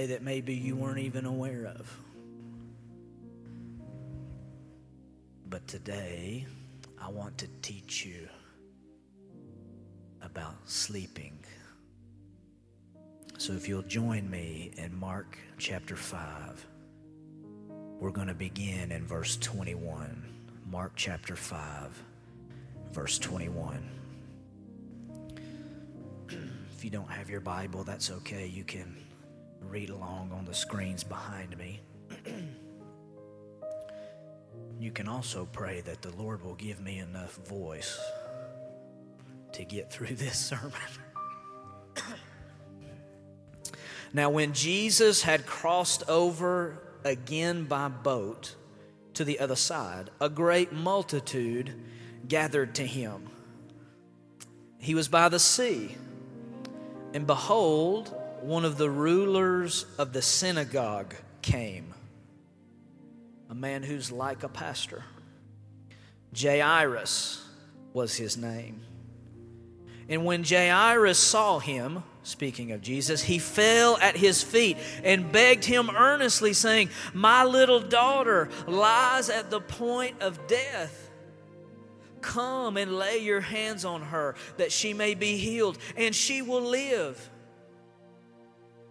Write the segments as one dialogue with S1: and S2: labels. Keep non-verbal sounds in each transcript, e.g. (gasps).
S1: today that maybe you weren't even aware of. But today, I want to teach you about sleeping. So if you'll join me in Mark chapter 5, we're going to begin in verse 21. Mark chapter 5, verse 21. If you don't have your Bible, that's okay. You can read along on the screens behind me. (clears throat) you can also pray that the Lord will give me enough voice to get through (laughs) this sermon. (coughs) now, when Jesus had crossed over again by boat to the other side, a great multitude gathered to him. He was by the sea, and behold, one of the rulers of the synagogue came, a man who's like a pastor. Jairus was his name. And when Jairus saw him, speaking of Jesus, he fell at his feet and begged him earnestly, saying, My little daughter lies at the point of death. Come and lay your hands on her that she may be healed, and she will live.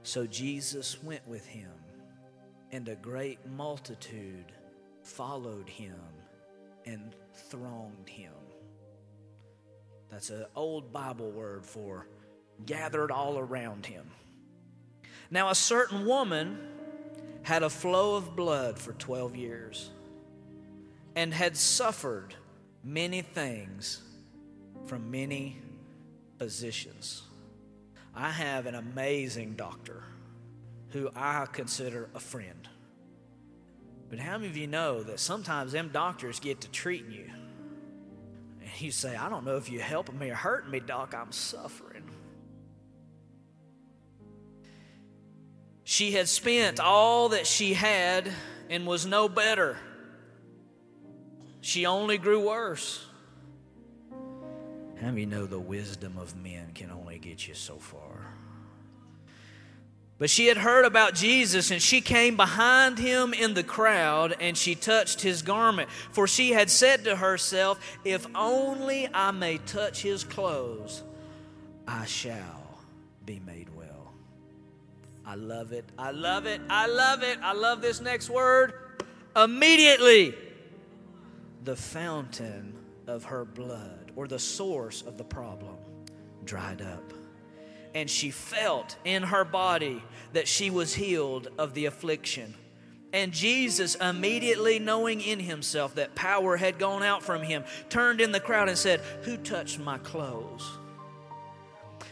S1: So Jesus went with him, and a great multitude followed him and thronged him. That's an old Bible word for gathered all around him. Now, a certain woman had a flow of blood for 12 years and had suffered many things from many physicians. I have an amazing doctor who I consider a friend. But how many of you know that sometimes them doctors get to treating you? And you say, I don't know if you're helping me or hurting me, doc, I'm suffering. She had spent all that she had and was no better. She only grew worse. How many know the wisdom of men can only get you so far? But she had heard about Jesus, and she came behind him in the crowd, and she touched his garment. For she had said to herself, If only I may touch his clothes, I shall be made well. I love it. I love it. I love it. I love this next word. Immediately, the fountain of her blood, or the source of the problem, dried up and she felt in her body that she was healed of the affliction. And Jesus, immediately knowing in himself that power had gone out from him, turned in the crowd and said, Who touched my clothes?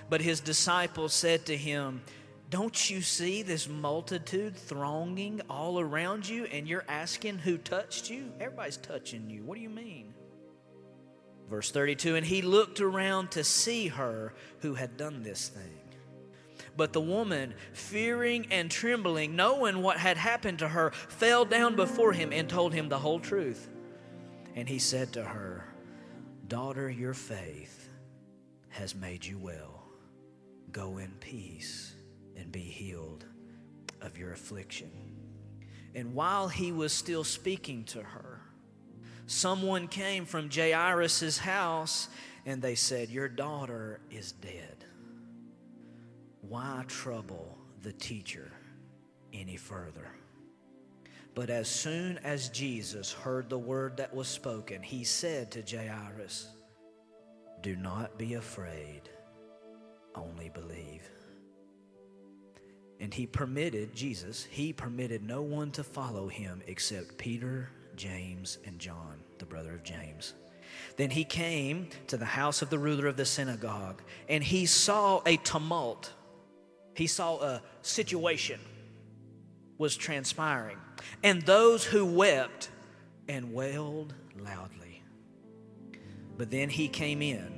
S1: But his disciples said to him, Don't you see this multitude thronging all around you, and you're asking who touched you? Everybody's touching you. What do you mean? Verse 32 And he looked around to see her who had done this thing. But the woman, fearing and trembling, knowing what had happened to her, fell down before him and told him the whole truth. And he said to her, Daughter, your faith has made you well. Go in peace and be healed of your affliction. And while he was still speaking to her, someone came from Jairus' house and they said, Your daughter is dead. Why trouble the teacher any further? But as soon as Jesus heard the word that was spoken, he said to Jairus, Do not be afraid, only believe. And he permitted, Jesus, he permitted no one to follow him except Peter, James, and John, the brother of James. Then he came to the house of the ruler of the synagogue, and he saw a tumult. He saw a situation was transpiring, and those who wept and wailed loudly. But then he came in,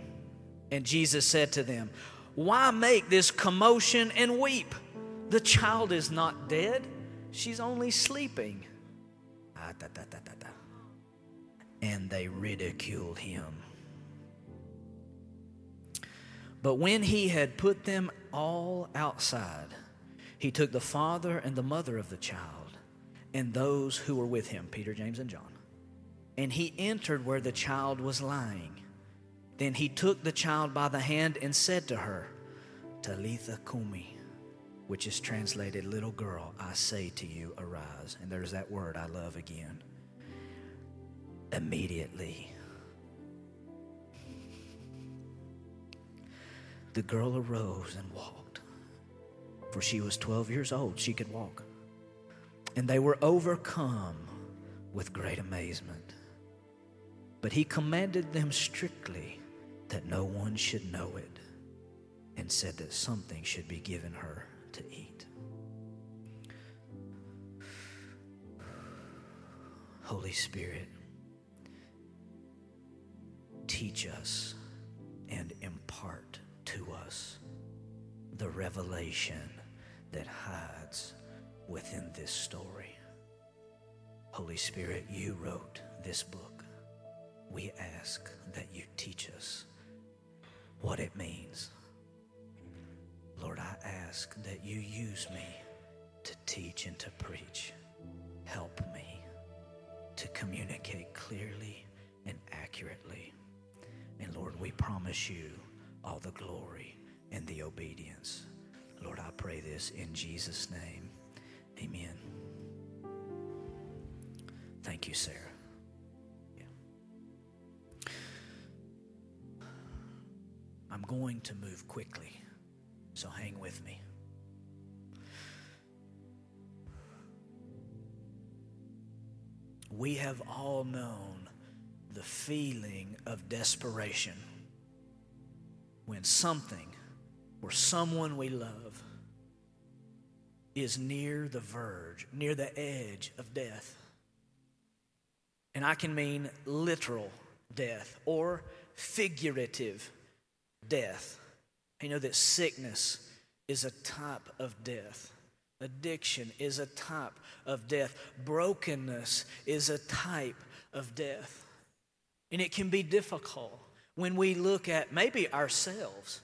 S1: and Jesus said to them, Why make this commotion and weep? The child is not dead, she's only sleeping. Ah, and they ridiculed him. But when he had put them all outside, he took the father and the mother of the child and those who were with him, Peter, James, and John. And he entered where the child was lying. Then he took the child by the hand and said to her, Talitha Kumi, which is translated, Little girl, I say to you, arise. And there's that word I love again. Immediately, the girl arose and walked, for she was 12 years old. She could walk. And they were overcome with great amazement. But he commanded them strictly that no one should know it, and said that something should be given her to eat. Holy Spirit, teach us and impart to us the revelation that hides within this story. Holy Spirit, you wrote this book. We ask that you teach us what it means. Lord, I ask that you use me to teach and to preach. Help me to communicate clearly and accurately. And Lord, we promise you all the glory and the obedience. Lord, I pray this in Jesus' name. Amen. Thank you, Sarah. Yeah. I'm going to move quickly, so hang with me. We have all known the feeling of desperation when something or someone we love is near the verge, near the edge of death. And I can mean literal death or figurative death. You know that sickness is a type of death. Addiction is a type of death. Brokenness is a type of death. And it can be difficult when we look at maybe ourselves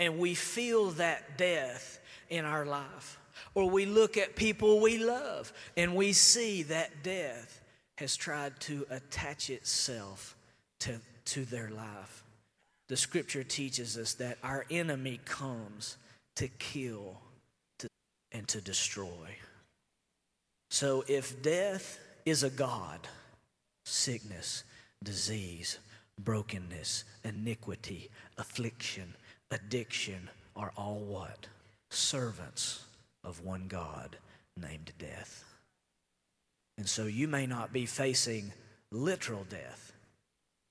S1: and we feel that death in our life. Or we look at people we love and we see that death has tried to attach itself to, to their life. The scripture teaches us that our enemy comes to kill to, and to destroy. So if death is a God, sickness, disease, brokenness, iniquity, affliction, addiction are all what? Servants of one God named death. And so you may not be facing literal death,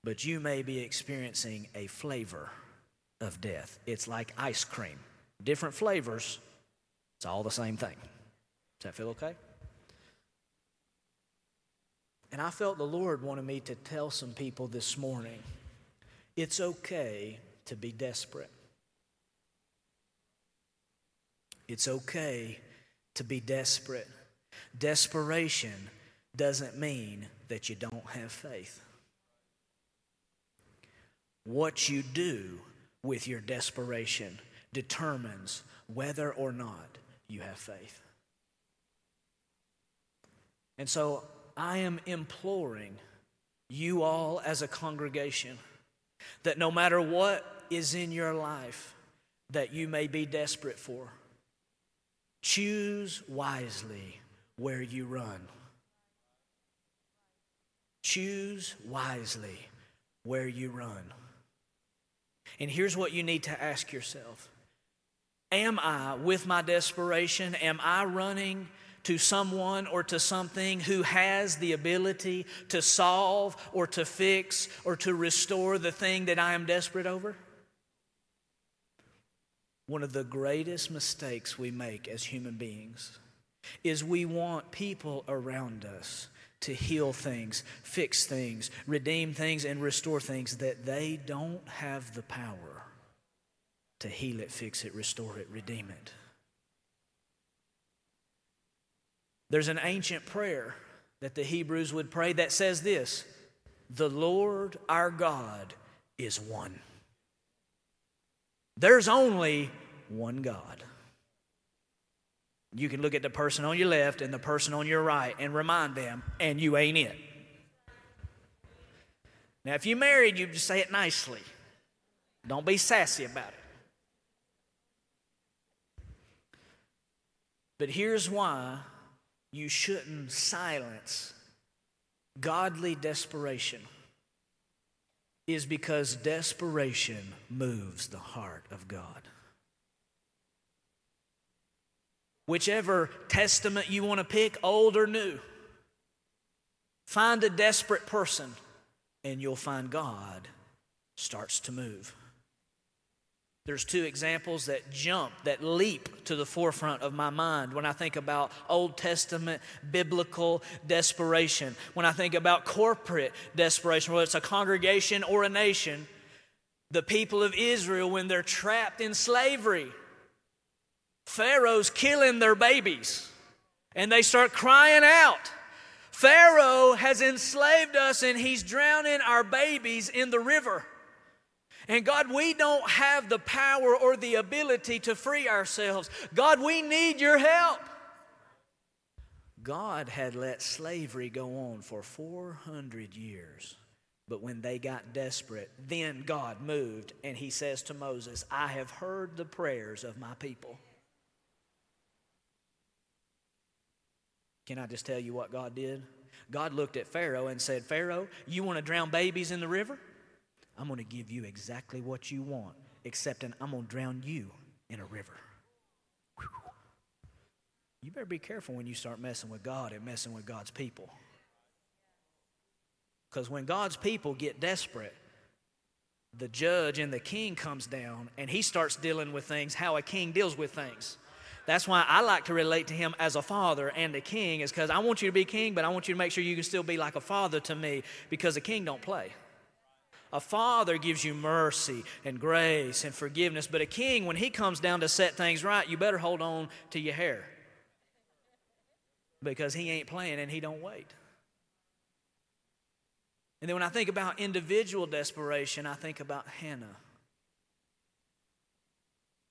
S1: but you may be experiencing a flavor of death. It's like ice cream, different flavors, it's all the same thing. Does that feel okay? And I felt the Lord wanted me to tell some people this morning it's okay to be desperate. It's okay to be desperate. Desperation doesn't mean that you don't have faith. What you do with your desperation determines whether or not you have faith. And so I am imploring you all as a congregation that no matter what is in your life that you may be desperate for, Choose wisely where you run. Choose wisely where you run. And here's what you need to ask yourself Am I, with my desperation, am I running to someone or to something who has the ability to solve or to fix or to restore the thing that I am desperate over? One of the greatest mistakes we make as human beings is we want people around us to heal things, fix things, redeem things, and restore things that they don't have the power to heal it, fix it, restore it, redeem it. There's an ancient prayer that the Hebrews would pray that says this The Lord our God is one. There's only one God. You can look at the person on your left and the person on your right and remind them, and you ain't it. Now, if you're married, you just say it nicely. Don't be sassy about it. But here's why you shouldn't silence godly desperation is because desperation moves the heart of God. Whichever testament you want to pick, old or new, find a desperate person and you'll find God starts to move. There's two examples that jump, that leap to the forefront of my mind when I think about Old Testament biblical desperation. When I think about corporate desperation, whether it's a congregation or a nation, the people of Israel, when they're trapped in slavery, Pharaoh's killing their babies, and they start crying out. Pharaoh has enslaved us and he's drowning our babies in the river. And God, we don't have the power or the ability to free ourselves. God, we need your help. God had let slavery go on for 400 years. But when they got desperate, then God moved and he says to Moses, I have heard the prayers of my people. Can I just tell you what God did? God looked at Pharaoh and said, Pharaoh, you want to drown babies in the river? I'm going to give you exactly what you want, except I'm going to drown you in a river. Whew. You better be careful when you start messing with God and messing with God's people. Because when God's people get desperate, the judge and the king comes down and he starts dealing with things how a king deals with things. That's why I like to relate to him as a father and a king, is because I want you to be king, but I want you to make sure you can still be like a father to me because a king don't play. A father gives you mercy and grace and forgiveness, but a king, when he comes down to set things right, you better hold on to your hair because he ain't playing and he don't wait. And then when I think about individual desperation, I think about Hannah.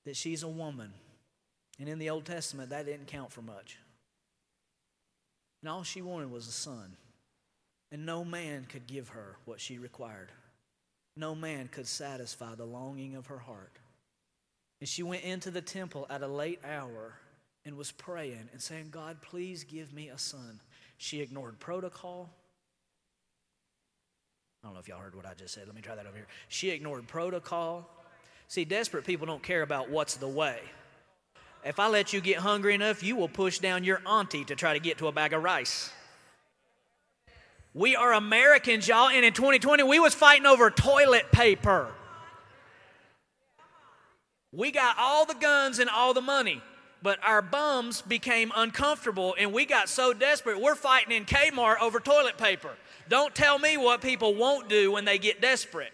S1: That she's a woman. And in the Old Testament, that didn't count for much. And all she wanted was a son. And no man could give her what she required no man could satisfy the longing of her heart. And she went into the temple at a late hour and was praying and saying, God, please give me a son. She ignored protocol. I don't know if y'all heard what I just said. Let me try that over here. She ignored protocol. See, desperate people don't care about what's the way. If I let you get hungry enough, you will push down your auntie to try to get to a bag of rice. We are Americans, y'all, and in 2020 we was fighting over toilet paper. We got all the guns and all the money, but our bums became uncomfortable and we got so desperate we're fighting in Kmart over toilet paper. Don't tell me what people won't do when they get desperate.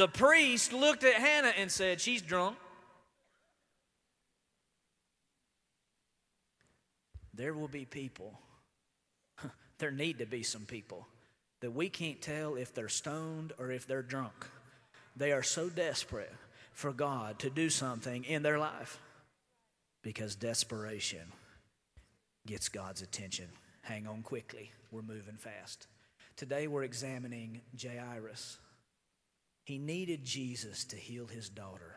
S1: The priest looked at Hannah and said, She's drunk. there will be people, (laughs) there need to be some people that we can't tell if they're stoned or if they're drunk. They are so desperate for God to do something in their life because desperation gets God's attention. Hang on quickly, we're moving fast. Today we're examining Jairus. He needed Jesus to heal his daughter.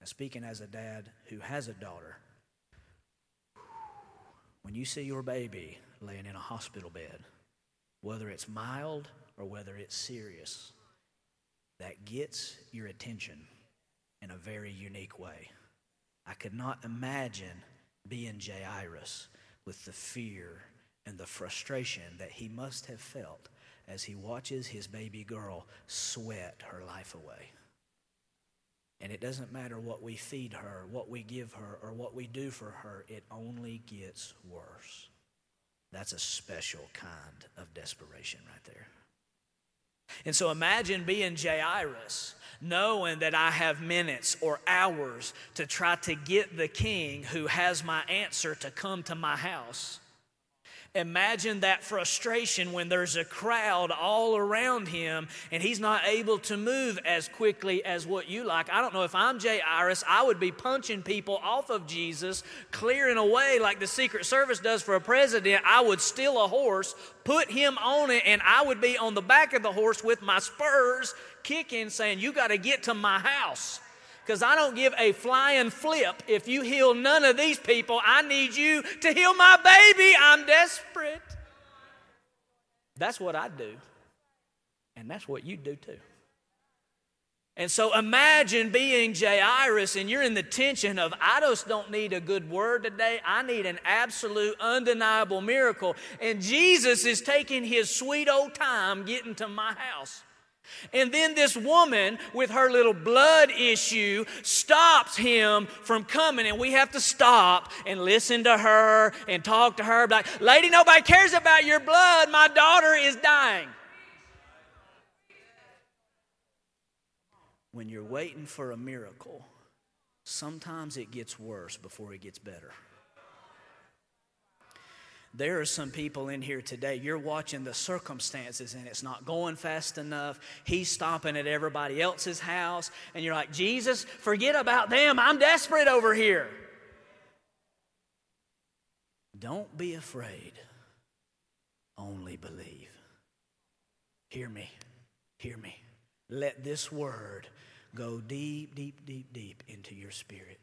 S1: Now, speaking as a dad who has a daughter, when you see your baby laying in a hospital bed, whether it's mild or whether it's serious, that gets your attention in a very unique way. I could not imagine being Jairus with the fear and the frustration that he must have felt as he watches his baby girl sweat her life away. And it doesn't matter what we feed her, what we give her, or what we do for her, it only gets worse. That's a special kind of desperation right there. And so imagine being Jairus, knowing that I have minutes or hours to try to get the king who has my answer to come to my house. Imagine that frustration when there's a crowd all around him and he's not able to move as quickly as what you like. I don't know if I'm Jairus, I would be punching people off of Jesus, clearing away like the Secret Service does for a president. I would steal a horse, put him on it, and I would be on the back of the horse with my spurs kicking, saying, You got to get to my house because I don't give a flying flip if you heal none of these people. I need you to heal my baby. I'm desperate. That's what I do. And that's what you do too. And so imagine being Jairus and you're in the tension of, I just don't need a good word today. I need an absolute, undeniable miracle. And Jesus is taking his sweet old time getting to my house. And then this woman with her little blood issue stops him from coming, and we have to stop and listen to her and talk to her. Like, lady, nobody cares about your blood. My daughter is dying. When you're waiting for a miracle, sometimes it gets worse before it gets better. There are some people in here today, you're watching the circumstances and it's not going fast enough. He's stopping at everybody else's house, and you're like, Jesus, forget about them. I'm desperate over here. Don't be afraid, only believe. Hear me, hear me. Let this word go deep, deep, deep, deep into your spirit.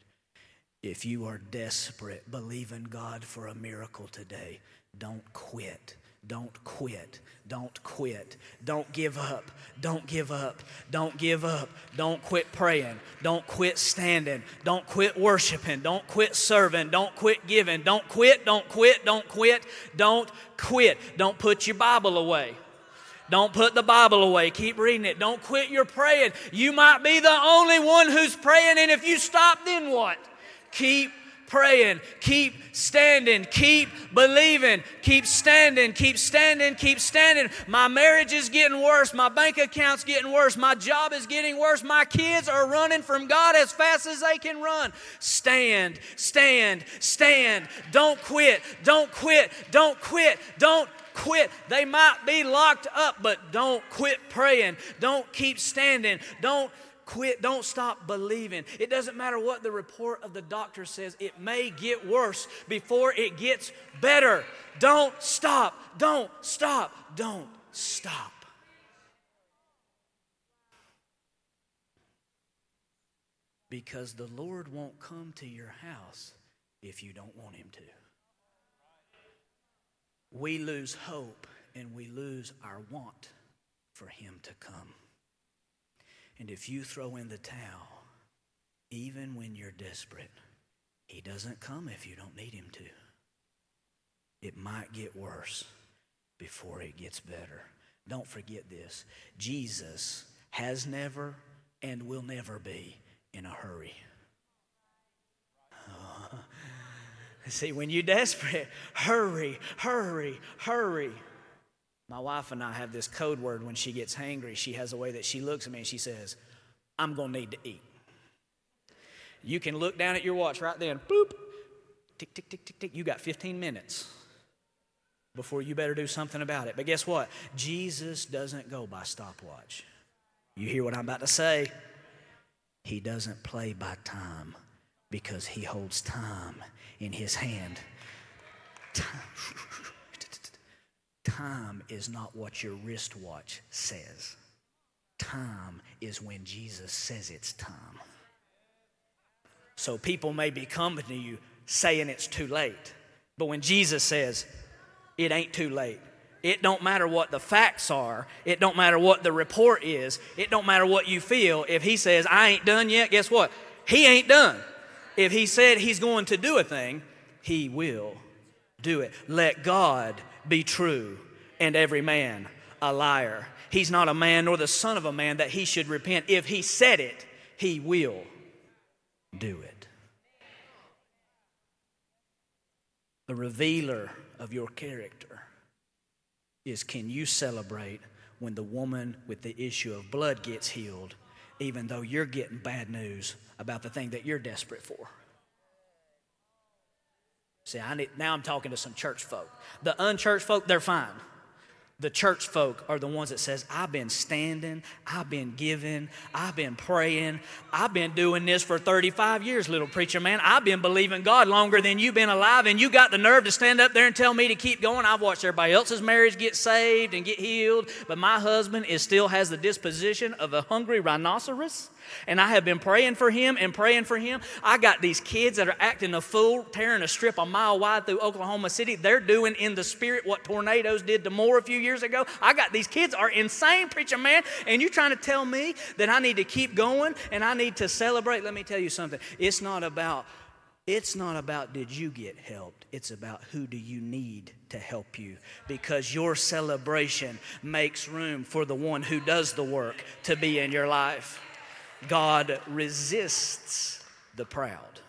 S1: If you are desperate, believing God for a miracle today, don't quit. Don't quit. Don't quit. Don't give up. Don't give up. Don't give up. Don't quit praying. Don't quit standing. Don't quit worshiping. Don't quit serving. Don't quit giving. Don't quit. Don't quit. Don't quit. Don't quit. Don't put your Bible away. Don't put the Bible away. Keep reading it. Don't quit your praying. You might be the only one who's praying, and if you stop, then what? Keep praying, keep standing, keep believing, keep standing, keep standing, keep standing. My marriage is getting worse, my bank account's getting worse, my job is getting worse, my kids are running from God as fast as they can run. Stand, stand, stand. Don't quit, don't quit, don't quit, don't quit. They might be locked up, but don't quit praying. Don't keep standing. Don't quit. Don't stop believing. It doesn't matter what the report of the doctor says, it may get worse before it gets better. Don't stop. Don't stop. Don't stop. Because the Lord won't come to your house if you don't want Him to. We lose hope and we lose our want for Him to come. And if you throw in the towel, even when you're desperate, He doesn't come if you don't need Him to. It might get worse before it gets better. Don't forget this Jesus has never and will never be in a hurry. Oh. (laughs) See, when you're desperate, hurry, hurry, hurry. My wife and I have this code word when she gets hangry. She has a way that she looks at me and she says, I'm going to need to eat. You can look down at your watch right then, boop, tick, tick, tick, tick, tick. You got 15 minutes before you better do something about it. But guess what? Jesus doesn't go by stopwatch. You hear what I'm about to say? He doesn't play by time because he holds time in his hand. Time. (laughs) Time is not what your wristwatch says. Time is when Jesus says it's time. So people may be coming to you saying it's too late. But when Jesus says it ain't too late, it don't matter what the facts are, it don't matter what the report is, it don't matter what you feel. If he says I ain't done yet, guess what? He ain't done. If he said he's going to do a thing, he will do it. Let God be true and every man a liar. He's not a man nor the son of a man that he should repent. If he said it, he will do it. The revealer of your character is can you celebrate when the woman with the issue of blood gets healed, even though you're getting bad news about the thing that you're desperate for? See, I need, now I'm talking to some church folk. The unchurched folk, they're fine. The church folk are the ones that says, I've been standing, I've been giving, I've been praying, I've been doing this for 35 years, little preacher man. I've been believing God longer than you've been alive, and you got the nerve to stand up there and tell me to keep going. I've watched everybody else's marriage get saved and get healed, but my husband is still has the disposition of a hungry rhinoceros. And I have been praying for him and praying for him. I got these kids that are acting a fool, tearing a strip a mile wide through Oklahoma City. They're doing in the spirit what tornadoes did to Moore a few years ago. I got these kids are insane, preacher man. And you're trying to tell me that I need to keep going and I need to celebrate. Let me tell you something. It's not about it's not about did you get helped. It's about who do you need to help you because your celebration makes room for the one who does the work to be in your life. God resists the proud,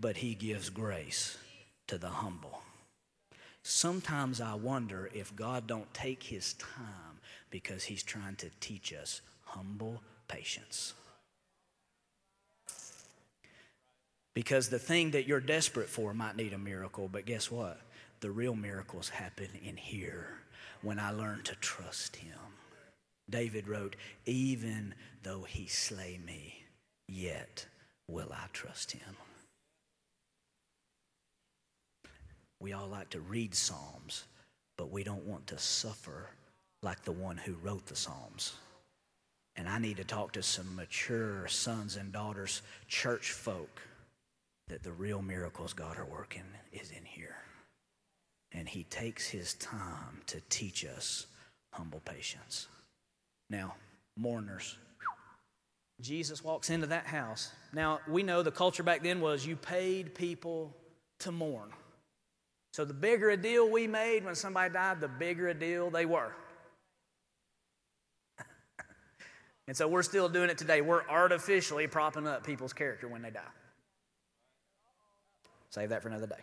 S1: but he gives grace to the humble. Sometimes I wonder if God don't take his time because he's trying to teach us humble patience. Because the thing that you're desperate for might need a miracle, but guess what? The real miracles happen in here when I learn to trust him. David wrote, Even though he slay me, yet will I trust him. We all like to read Psalms, but we don't want to suffer like the one who wrote the Psalms. And I need to talk to some mature sons and daughters, church folk, that the real miracles God are working is in here. And He takes His time to teach us humble patience. Now, mourners. Jesus walks into that house. Now, we know the culture back then was you paid people to mourn. So, the bigger a deal we made when somebody died, the bigger a deal they were. (laughs) and so, we're still doing it today. We're artificially propping up people's character when they die. Save that for another day.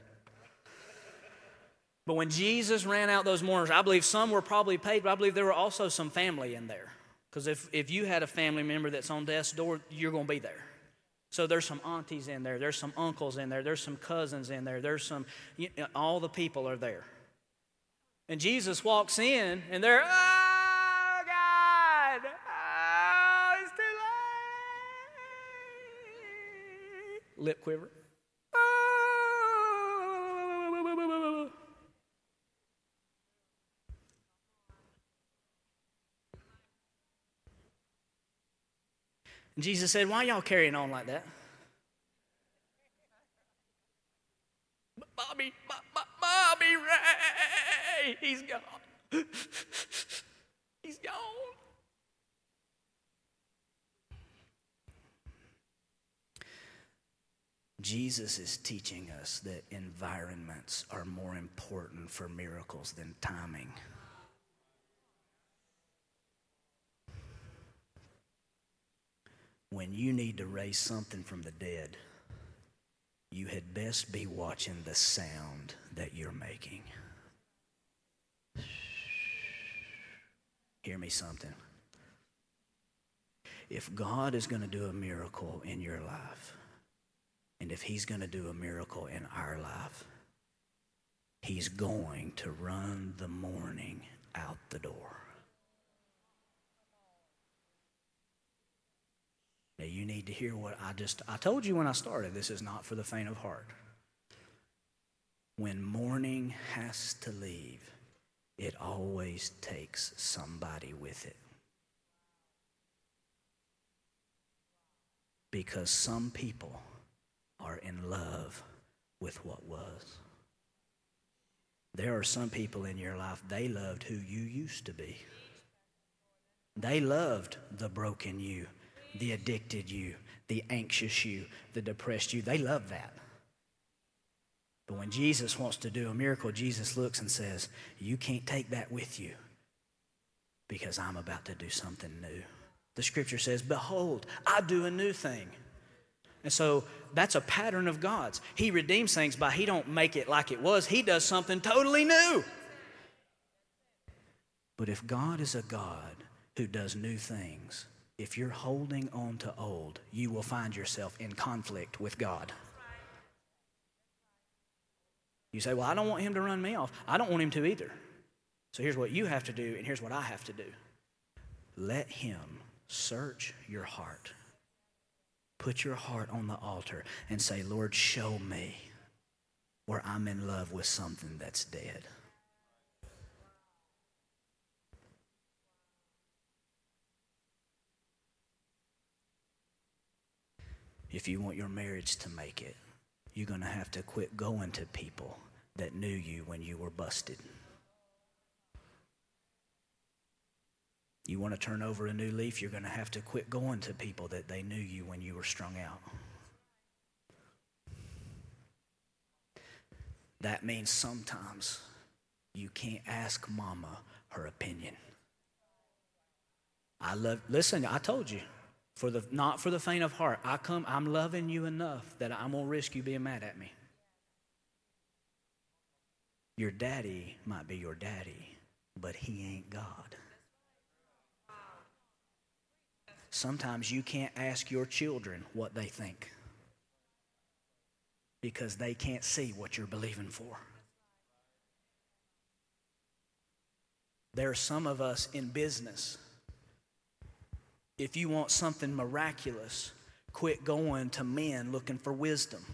S1: But when Jesus ran out those mourners, I believe some were probably paid, but I believe there were also some family in there. Because if, if you had a family member that's on death's door, you're going to be there. So there's some aunties in there, there's some uncles in there, there's some cousins in there, there's some, you know, all the people are there. And Jesus walks in, and they're, oh, God, oh, it's too late. Lip quiver. And Jesus said, Why y'all carrying on like that? Bobby, Bobby Ray, he's gone. he's gone. Jesus is teaching us that environments are more important for miracles than timing. When you need to raise something from the dead, you had best be watching the sound that you're making. Hear me something. If God is going to do a miracle in your life, and if He's going to do a miracle in our life, He's going to run the mourning out the door. Now you need to hear what I just I told you when I started. This is not for the faint of heart. When mourning has to leave, it always takes somebody with it. Because some people are in love with what was. There are some people in your life, they loved who you used to be. They loved the broken you the addicted you, the anxious you, the depressed you. They love that. But when Jesus wants to do a miracle, Jesus looks and says, You can't take that with you because I'm about to do something new. The scripture says, Behold, I do a new thing. And so that's a pattern of God's. He redeems things by He don't make it like it was, He does something totally new. But if God is a God who does new things, if you're holding on to old, you will find yourself in conflict with God.
S2: You say, Well, I don't want him to run me off. I don't want him to either. So here's what you have to do, and here's what I have to do let him search your heart. Put your heart on the altar and say, Lord, show me where I'm in love with something that's dead. If you want your marriage to make it, you're going to have to quit going to people that knew you when you were busted. You want to turn over a new leaf, you're going to have to quit going to people that they knew you when you were strung out. That means sometimes you can't ask mama her opinion. I love listen, I told you. For the not for the faint of heart. I come I'm loving you enough that I'm gonna risk you being mad at me. Your daddy might be your daddy, but he ain't God. Sometimes you can't ask your children what they think because they can't see what you're believing for. There are some of us in business. If you want something miraculous, quit going to men looking for wisdom.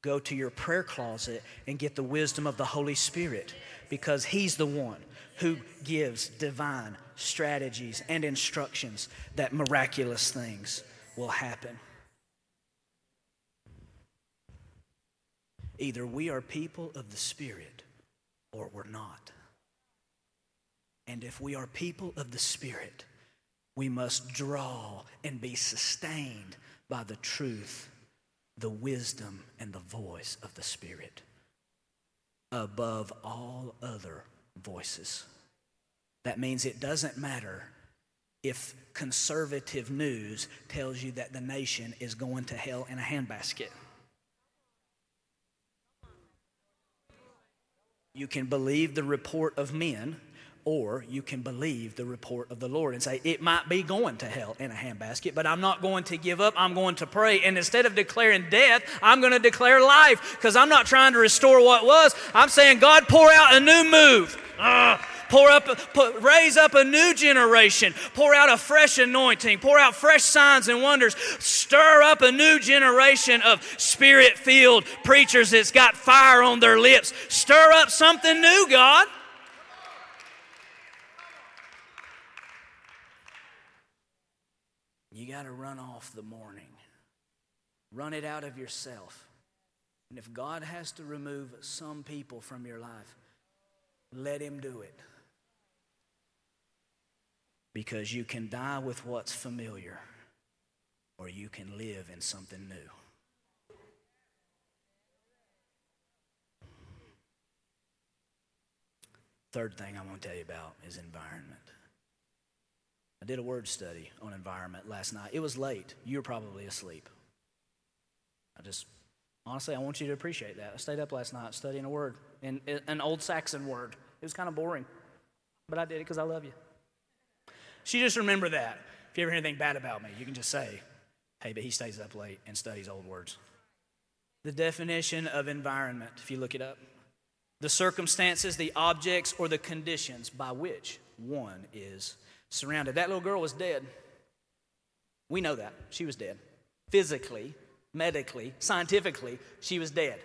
S2: Go to your prayer closet and get the wisdom of the Holy Spirit because He's the one who gives divine strategies and instructions that miraculous things will happen. Either we are people of the Spirit or we're not. And if we are people of the Spirit, we must draw and be sustained by the truth, the wisdom, and the voice of the Spirit above all other voices. That means it doesn't matter if conservative news tells you that the nation is going to hell in a handbasket. You can believe the report of men, or you can believe the report of the Lord and say, It might be going to hell in a handbasket, but I'm not going to give up. I'm going to pray. And instead of declaring death, I'm going to declare life because I'm not trying to restore what was. I'm saying, God, pour out a new move. Uh, pour up, raise up a new generation. Pour out a fresh anointing. Pour out fresh signs and wonders. Stir up a new generation of spirit filled preachers that's got fire on their lips. Stir up something new, God. You got to run off the mourning, run it out of yourself. And if God has to remove some people from your life, let Him do it. Because you can die with what's familiar, or you can live in something new. Third thing I want to tell you about is environment. I did a word study on environment last night. It was late. You were probably asleep. I just, honestly, I want you to appreciate that. I stayed up last night studying a word, in, an old Saxon word. It was kind of boring, but I did it because I love you. So just remember that. If you ever hear anything bad about me, you can just say, hey, but he stays up late and studies old words. The definition of environment, if you look it up, the circumstances, the objects, or the conditions by which one is surrounded. That little girl was dead. We know that. She was dead. Physically, medically, scientifically, she was dead.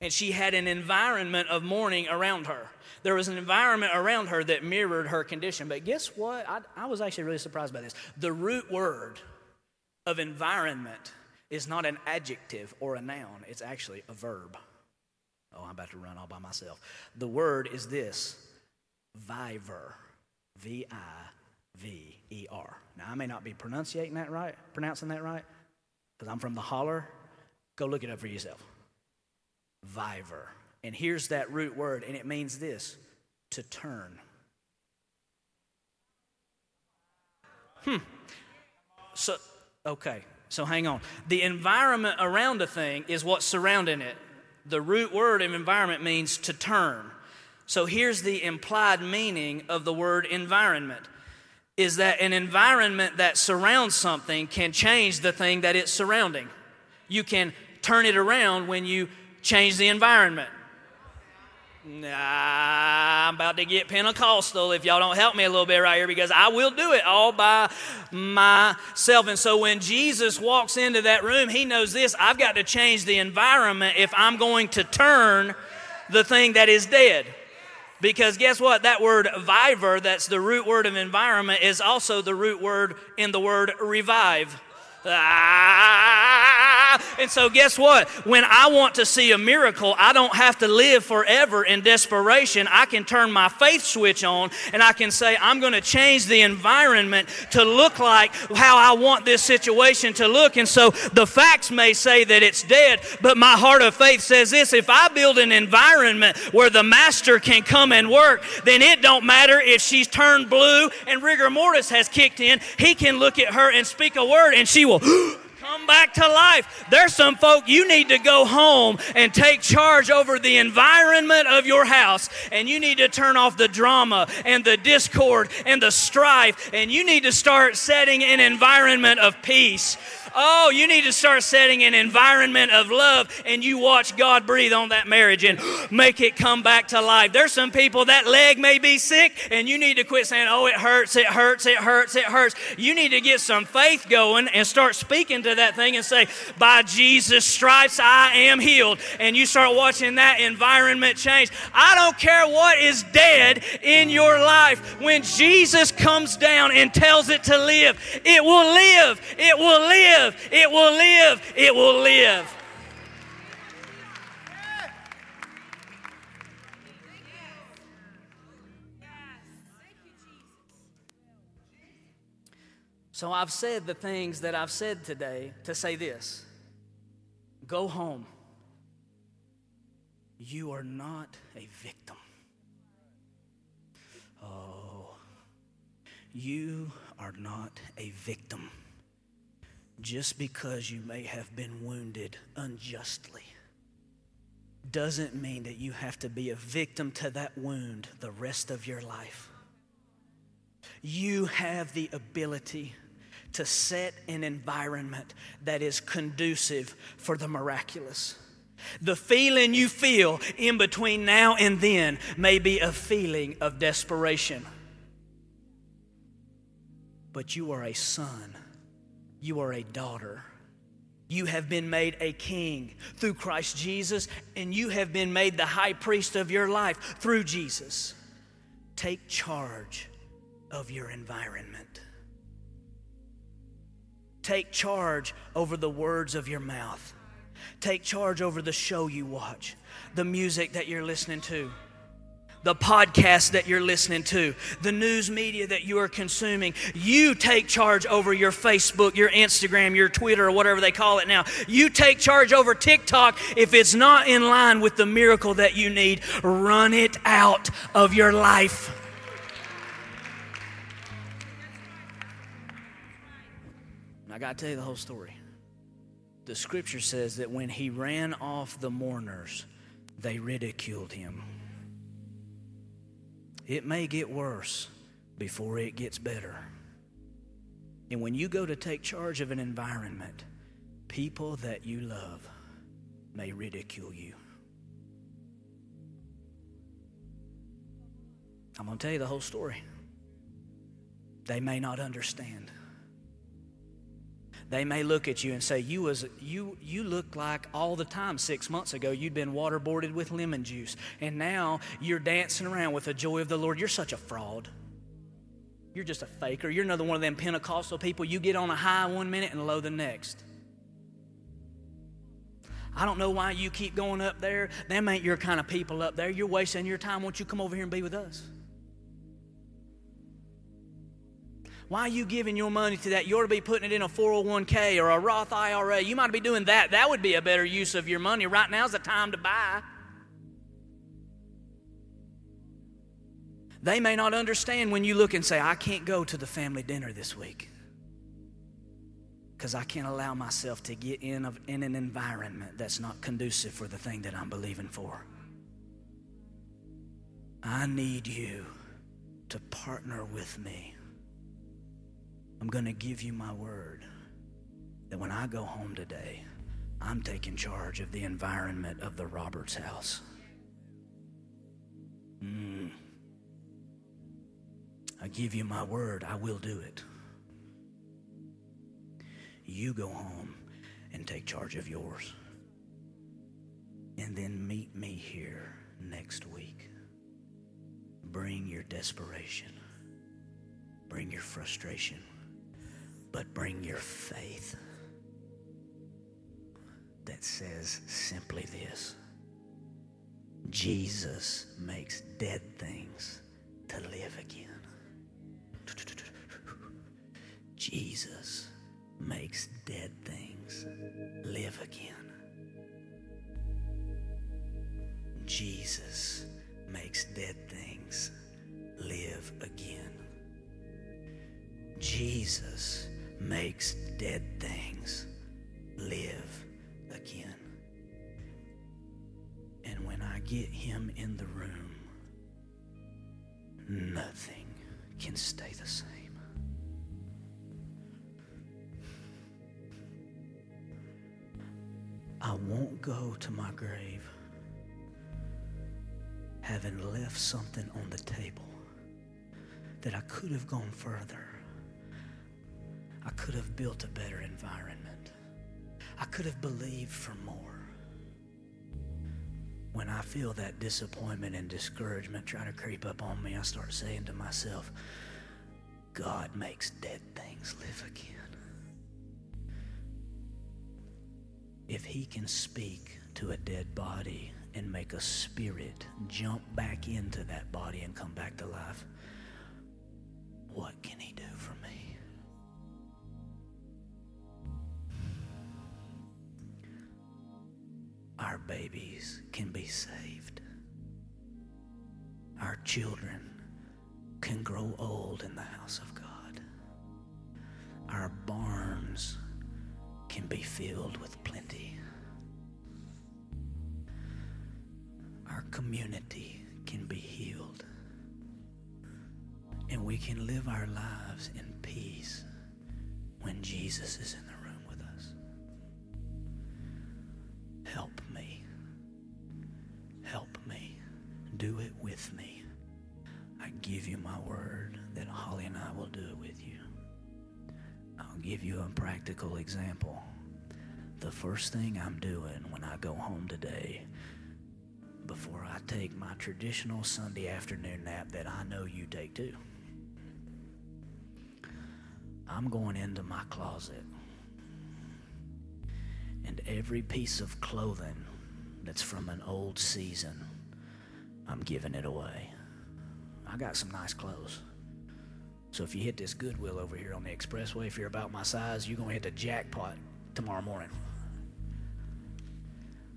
S2: And she had an environment of mourning around her. There was an environment around her that mirrored her condition. But guess what? I, I was actually really surprised by this. The root word of environment is not an adjective or a noun, it's actually a verb. Oh, I'm about to run all by myself. The word is this viver. V I V E R. Now, I may not be pronouncing that right, pronouncing that right, because I'm from the holler. Go look it up for yourself. Viver. And here's that root word, and it means this to turn. Hmm. So, okay, so hang on. The environment around a thing is what's surrounding it. The root word of environment means to turn. So here's the implied meaning of the word environment is that an environment that surrounds something can change the thing that it's surrounding. You can turn it around when you
S1: change the environment. Nah, I'm about to get Pentecostal if y'all don't help me a little bit right here because I will do it all by myself. And so when Jesus walks into that room, he knows this I've got to change the environment if I'm going to turn the thing that is dead. Because guess what? That word viver, that's the root word of environment, is also the root word in the word revive. Ah, and so, guess what? When I want to see a miracle, I don't have to live forever in desperation. I can turn my faith switch on and I can say, I'm going to change the environment to look like how I want this situation to look. And so, the facts may say that it's dead, but my heart of faith says this if I build an environment where the master can come and work, then it don't matter if she's turned blue and rigor mortis has kicked in. He can look at her and speak a word, and she will. (gasps) Come back to life. There's some folk you need to go home and take charge over the environment of your house, and you need to turn off the drama and the discord and the strife, and you need to start setting an environment of peace Oh, you need to start setting an environment of love and you watch God breathe on that marriage and (gasps) make it come back to life. There's some people that leg may be sick and you need to quit saying, oh, it hurts, it hurts, it hurts, it hurts. You need to get some faith going and start speaking to that thing and say, by Jesus' stripes, I am healed. And you start watching that environment change. I don't care what is dead in your life. When Jesus comes down and tells it to live, it will live. It will live live. It will live. It will live. So I've said the things that I've said today to say this go home. You are not a victim. Oh, you are not a victim just because you may have been wounded unjustly doesn't mean that you have to be a victim to that wound the rest of your life. You have the ability to set an environment that is conducive for the miraculous. The feeling you feel in between now and then may be a feeling of desperation. But you are a son you are a daughter. You have been made a king through Christ Jesus, and you have been made the high priest of your life through Jesus. Take charge of your environment. Take charge over the words of your mouth. Take charge over the show you watch, the music that you're listening to the podcast that you're listening to, the news media that you are consuming. You take charge over your Facebook, your Instagram, your Twitter, or whatever they call it now. You take charge over TikTok. If it's not in line with the miracle that you need, run it out of your life. I got to tell you the whole story. The scripture says that when he ran off the mourners, they ridiculed him. It may get worse before it gets better. And when you go to take charge of an environment, people that you love may ridicule you. I'm going to tell you the whole story. They may not understand. They may look at you and say, you, was, you, you look like all the time six months ago you'd been waterboarded with lemon juice, and now you're dancing around with the joy of the Lord. You're such a fraud. You're just a faker. You're another one of them Pentecostal people. You get on a high one minute and low the next. I don't know why you keep going up there. Them ain't your kind of people up there. You're wasting your time. Won't you come over here and be with us? Why are you giving your money to that? You ought to be putting it in a 401k or a Roth IRA. You might be doing that. That would be a better use of your money. Right now is the time to buy. They may not understand when you look and say, I can't go to the family dinner this week because I can't allow myself to get in, of, in an environment that's not conducive for the thing that I'm believing for. I need you to partner with me I'm going to give you my word that when I go home today,
S2: I'm taking charge of the environment of the Roberts house. Mm. I give you my word, I will do it. You go home and take charge of yours. And then meet me here next week. Bring your desperation, bring your frustration, but bring your faith that says simply this Jesus makes dead things to live again. Jesus makes dead things live again. Jesus makes dead things live again. Jesus makes dead things live again. And when I get him in the room, nothing can stay the same. I won't go to my grave having left something on the table that I could have gone further. I could have built a better environment. I could have believed for more. When I feel that disappointment and discouragement try to creep up on me, I start saying to myself, God makes dead things live again. If He can speak to a dead body and make a spirit jump back into that body and come back to life, what can He children can grow old in the house of God. Our barns can be filled with plenty. Our community can be healed. And we can live our lives in peace when Jesus is in the room with us. Help me. Help me. Do it with me. Give you my word that Holly and I will do it with you. I'll give you a practical example. The first thing I'm doing when I go home today, before I take my traditional Sunday afternoon nap that I know you take too, I'm going into my closet. And every piece of clothing that's from an old season, I'm giving it away. I got some nice clothes. So if you hit this Goodwill over here on the expressway, if you're about my size, you're going to hit the jackpot tomorrow morning.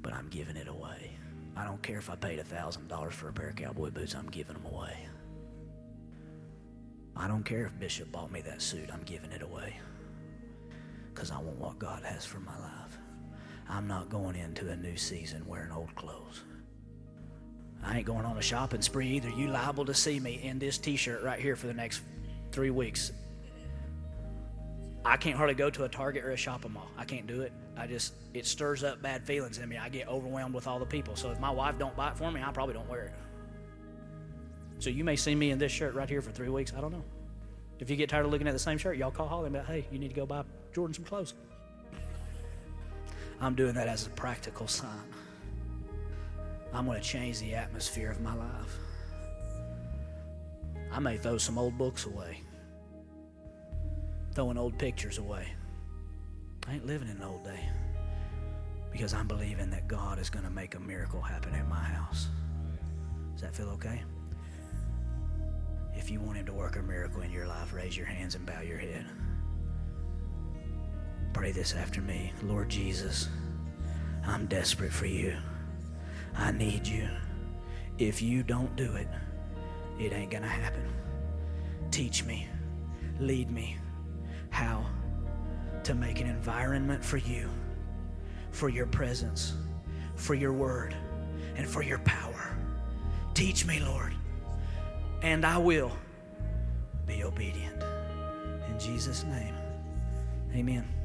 S2: But I'm giving it away. I don't care if I paid $1,000 for a pair of cowboy boots, I'm giving them away. I don't care if Bishop bought me that suit, I'm giving it away. Because I want what God has for my life. I'm not going into a new season wearing old clothes. I ain't going on a shopping spree either. You liable to see me in this t-shirt right here for the next three weeks. I can't hardly go to a Target or a shopping mall. I can't do it. I just it stirs up bad feelings in me. I get overwhelmed with all the people. So if my wife don't buy it for me, I probably don't wear it. So you may see me in this shirt right here for three weeks. I don't know. If you get tired of looking at the same shirt, y'all call Holly and be like, hey, you need to go buy Jordan some clothes. I'm doing that as a practical sign. I'm going to change the atmosphere of my life. I may throw some old books away, throwing old pictures away. I ain't living in an old day because I'm believing that God is going to make a miracle happen in my house. Does that feel okay? If you want Him to work a miracle in your life, raise your hands and bow your head. Pray this after me Lord Jesus, I'm desperate for you. I need you. If you don't do it, it ain't going to happen. Teach me, lead me how to make an environment for you, for your presence, for your word, and for your power. Teach me, Lord, and I will be obedient. In Jesus' name, amen.